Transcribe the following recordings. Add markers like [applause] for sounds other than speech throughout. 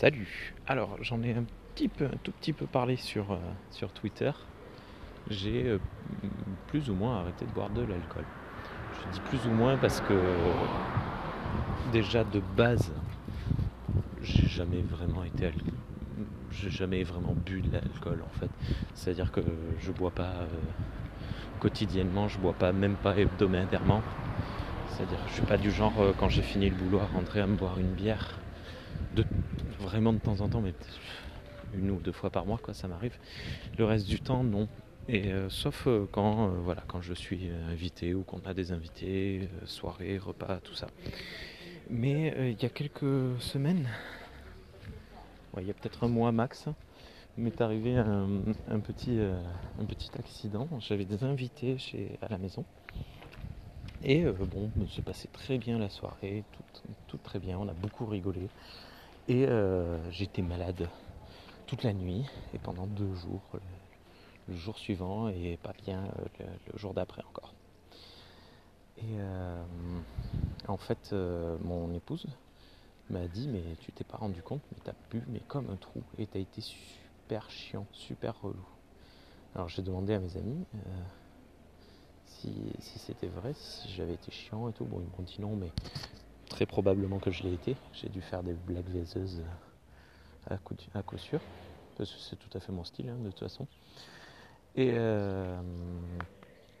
Salut. Alors j'en ai un petit peu, un tout petit peu parlé sur, euh, Twitter. J'ai euh, plus ou moins arrêté de boire de l'alcool. Je dis plus ou moins parce que déjà de base, j'ai jamais vraiment été j'ai jamais vraiment bu de l'alcool en fait. C'est-à-dire que je bois pas euh, quotidiennement, je bois pas même pas hebdomadairement. C'est-à-dire que je suis pas du genre quand j'ai fini le boulot à rentrer à me boire une bière vraiment de temps en temps, mais une ou deux fois par mois, quoi, ça m'arrive. Le reste du temps, non. Et euh, sauf euh, quand, euh, voilà, quand je suis invité ou qu'on a des invités, soirées, repas, tout ça. Mais il y a quelques semaines, il y a peut-être un mois max, m'est arrivé un, petit, un petit accident. J'avais des invités chez, à la maison. Et bon, s'est passé très bien la soirée, tout, tout, très bien, on a beaucoup rigolé. Et euh, j'étais malade toute la nuit et pendant deux jours, le, jour suivant et pas bien euh, le, jour d'après encore. Et euh, en fait, mon épouse m'a dit mais tu t'es pas rendu compte, mais t'as bu mais comme un trou et t'as été super chiant, super relou. Alors j'ai demandé à mes amis si, si c'était vrai, si j'avais été chiant et tout. Bon, ils m'ont dit non, mais très probablement que je l'ai été. J'ai dû faire des blagues vaiseuses à coup, à coup sûr, parce que c'est tout à fait mon style hein, de toute façon. Et euh,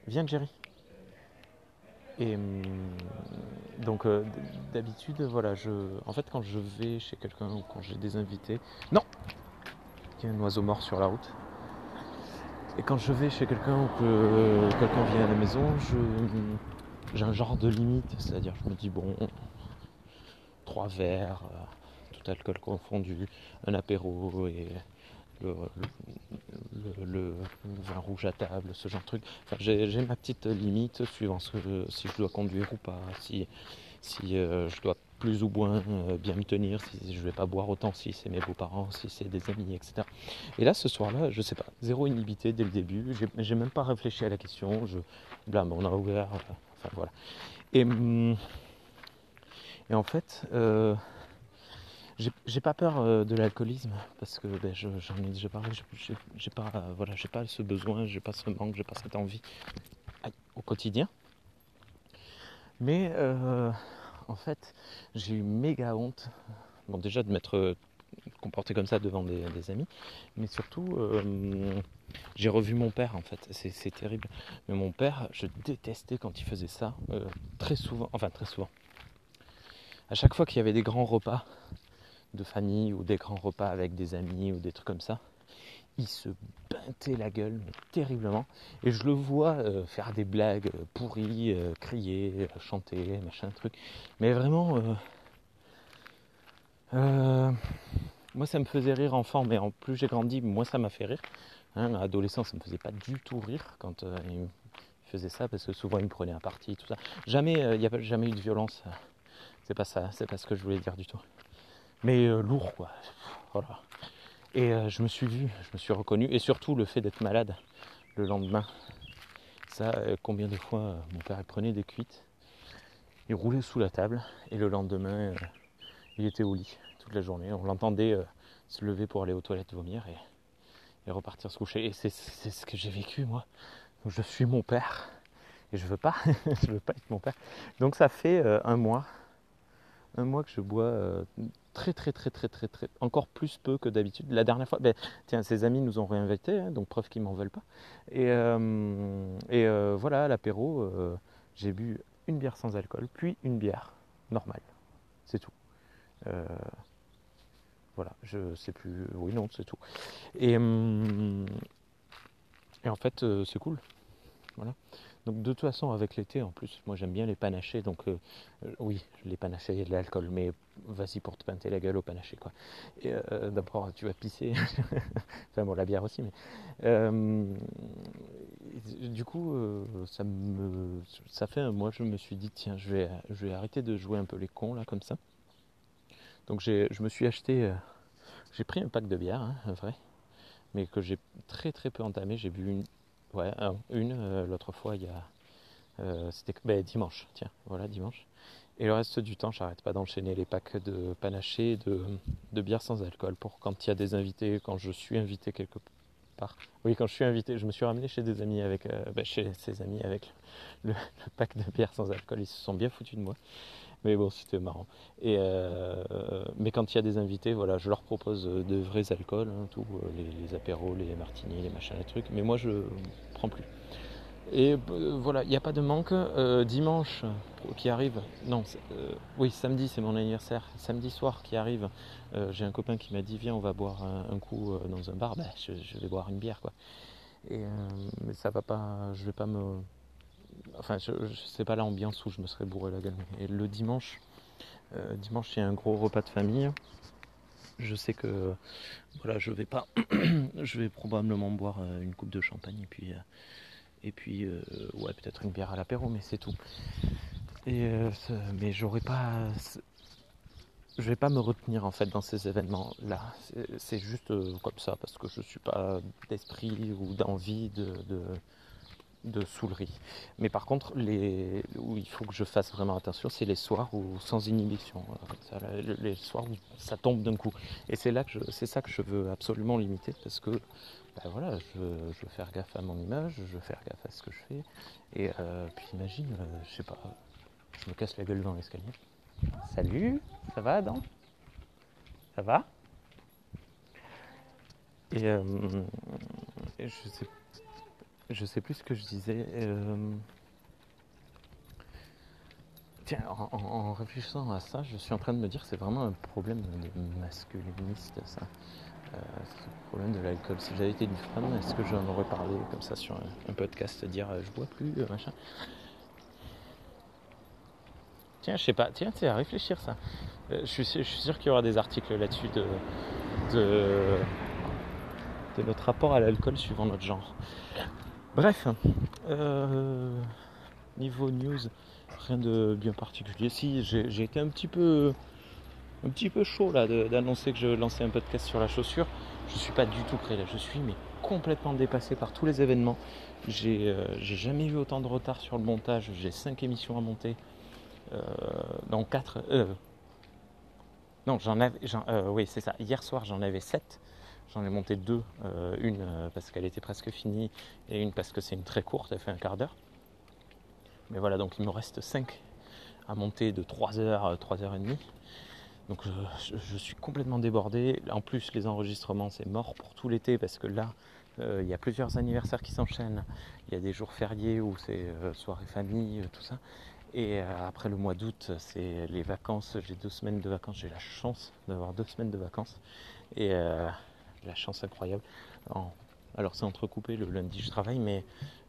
viens Jerry. Et hum, donc euh, d'habitude, voilà, je, en fait quand je vais chez quelqu'un ou quand j'ai des invités, non, il y a un oiseau mort sur la route. Et quand je vais chez quelqu'un ou que quelqu'un vient à la maison, j'ai un genre de limite, c'est-à-dire je me dis bon, trois verres, euh, tout alcool confondu, un apéro et le, vin rouge à table, ce genre de truc. j'ai ma petite limite suivant ce si je dois conduire ou pas, si, si euh, je dois plus ou moins euh, bien me tenir, si je vais pas boire autant, si c'est mes beaux-parents, si c'est des amis, etc. Et là, ce soir-là, je sais pas, zéro inhibité dès le début, j'ai même pas réfléchi à la question, je, blâme, on a ouvert, enfin voilà. Et. Hum, et en fait, euh, j'ai pas peur euh, de l'alcoolisme parce que ben, j'en ai déjà parlé. J'ai pas, voilà, j'ai pas ce besoin, j'ai pas ce manque, j'ai pas cette envie au quotidien. Mais euh, en fait, j'ai eu méga honte. Bon, déjà de m'être comporté comme ça devant des amis, mais surtout, j'ai revu mon père en fait. C'est terrible. Mais mon père, je détestais quand il faisait ça très souvent. Enfin, très souvent à chaque fois qu'il y avait des grands repas de famille ou des grands repas avec des amis ou des trucs comme ça, il se beintait la gueule terriblement. Et je le vois euh, faire des blagues euh, pourries, euh, crier, chanter, machin truc. Mais vraiment, moi ça me faisait rire enfant, mais en plus j'ai grandi, moi ça m'a fait rire. Hein, adolescent, ça me faisait pas du tout rire quand il faisait ça, parce que souvent il me prenait un parti, tout ça. Jamais, il n'y a jamais eu de violence c'est pas ça, c'est pas ce que je voulais dire du tout. Mais euh, lourd, quoi. Et euh, je me suis vu, je me suis reconnu. Et surtout le fait d'être malade le lendemain. Ça, euh, combien de fois mon père prenait des cuites, il roulait sous la table, et le lendemain, il était au lit toute la journée. On l'entendait se lever pour aller aux toilettes vomir et, et repartir se coucher. Et c'est ce que j'ai vécu, moi. Je suis mon père. Et je veux pas, [laughs] je veux pas être mon père. Donc ça fait un mois un mois que je bois euh, très très très très très très encore plus peu que d'habitude. La dernière fois, ben, tiens, ses amis nous ont réinvités, hein, donc preuve qu'ils m'en veulent pas. Et, euh, euh, voilà, à l'apéro, j'ai bu une bière sans alcool, puis une bière normale. C'est tout. voilà, je sais plus. Oui, non, c'est tout. Et, hum, et en fait, c'est cool. Voilà. De toute façon, avec l'été, en plus, moi j'aime bien les panachés. Donc euh, euh, oui, les panachés, il y a de l'alcool, mais vas-y pour te pinter la gueule au panaché, quoi. Euh, d'abord, tu vas pisser. [laughs] enfin bon, la bière aussi, mais du coup, ça me, ça fait un mois, je me suis dit tiens, je vais, je vais arrêter de jouer un peu les cons là comme ça. Donc je me suis acheté, j'ai pris un pack de bière, hein, vrai, mais que j'ai très très peu entamé. J'ai bu une, Ouais, une, euh, l'autre fois, il y a. Euh, c'était ben, dimanche, tiens, voilà, dimanche. Et le reste du temps, j'arrête pas d'enchaîner les packs de panaché, de, de bière sans alcool pour quand il y a des invités, quand je suis invité quelque part. Oui, quand je suis invité, je me suis ramené chez des amis avec, euh, bah, chez ses amis avec le, pack de bière sans alcool. Ils se sont bien foutus de moi. Mais bon, c'était marrant. Et euh, mais quand il y a des invités, voilà, je leur propose de vrais alcools, hein, tout, euh, les, apéros, les martinis, les machins, les trucs. Mais moi, je prends plus. Et euh, voilà, il n'y a pas de manque. Euh, dimanche qui arrive, non, euh, oui, samedi c'est mon anniversaire. Samedi soir qui arrive, j'ai un copain qui m'a dit Viens, on va boire un, coup dans un bar. Ben, je, vais boire une bière, quoi. Et, mais ça va pas, je vais pas me. Enfin, je, je sais pas l'ambiance où je me serais bourré la gueule. Et le dimanche, dimanche, il y a un gros repas de famille. Je sais que voilà, je vais pas, [clears throat] je vais probablement boire une coupe de champagne et puis et puis, euh, ouais, peut-être une bière à l'apéro, mais c'est tout. Et, euh, mais j'aurais pas. Je vais pas me retenir en fait dans ces événements-là. C'est juste euh, comme ça, parce que je suis pas d'esprit ou d'envie de, de, de, soulerie. Mais par contre, où il faut que je fasse vraiment attention, c'est les soirs où sans inhibition. les soirs où ça tombe d'un coup. Et c'est là que ça que je veux absolument limiter, parce que ben voilà, je, veux faire gaffe à mon image, je veux faire gaffe à ce que je fais. Et euh, puis imagine, euh, je sais pas, je me casse la gueule dans l'escalier. Salut, ça va Adam? Ça va? Et, euh, je sais je sais plus ce que je disais. Tiens, en, réfléchissant à ça, je suis en train de me dire que c'est vraiment un problème masculiniste, ça. Euh, problème de l'alcool. Si j'avais été une femme, est-ce que j'en aurais parlé comme ça sur un, podcast, dire euh, je bois plus, euh, machin? Tiens, je sais pas, tiens, c'est à réfléchir ça. je, suis, sûr qu'il y aura des articles là-dessus de, de, notre rapport à l'alcool suivant notre genre. Bref, niveau news, rien de bien particulier. Si, j'ai été un petit peu un petit peu chaud là d'annoncer que je lançais un podcast sur la chaussure. Je suis pas du tout prêt là, je suis mais complètement dépassé par tous les événements. J'ai euh, jamais eu autant de retard sur le montage. J'ai 5 émissions à monter. Euh, non, 4. Euh, non, j'en avais. Euh, oui, c'est ça. Hier soir, j'en avais 7. J'en ai monté deux. une parce qu'elle était presque finie et une parce que c'est une très courte, elle fait un quart d'heure. Mais voilà, donc il me reste 5 à monter de 3 heures, 3 heures et demie. Donc euh, je, suis complètement débordé. En plus, les enregistrements, c'est mort pour tout l'été parce que là, euh, il y a plusieurs anniversaires qui s'enchaînent. Il y a des jours fériés où c'est euh, soirée famille, tout ça. Et après le mois d'août, c'est les vacances. J'ai deux semaines de vacances. J'ai la chance d'avoir deux semaines de vacances. Et la chance incroyable. alors c'est entrecoupé. Le lundi, je travaille, mais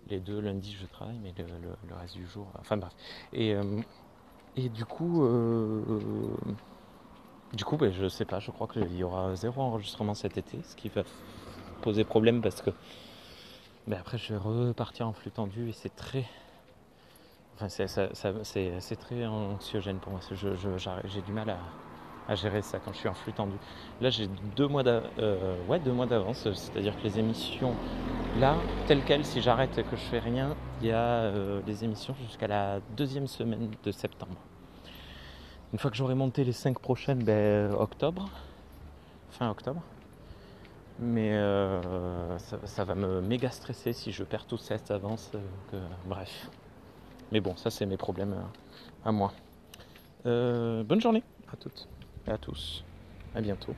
les deux lundis, je travaille, mais le, reste du jour. Enfin bref. Et, et du coup du coup, ben, je sais pas, je crois qu'il y aura zéro enregistrement cet été, ce qui va poser problème parce que ben, après je vais repartir en flux tendu et c'est très. Enfin, c'est très anxiogène pour moi. J'ai du mal à, gérer ça quand je suis en flux tendu. Là, j'ai deux mois euh, d'avance, c'est-à-dire que les émissions, là, telles quelles, si j'arrête et que je fais rien, il y a euh, les émissions jusqu'à la deuxième semaine de septembre. Une fois que j'aurai monté les 5 prochaines, ben, octobre, fin octobre. Mais euh, ça, va me méga stresser si je perds tout cette avance. Euh, bref. Mais bon, ça c'est mes problèmes euh, à moi. bonne journée à toutes à tous. À bientôt.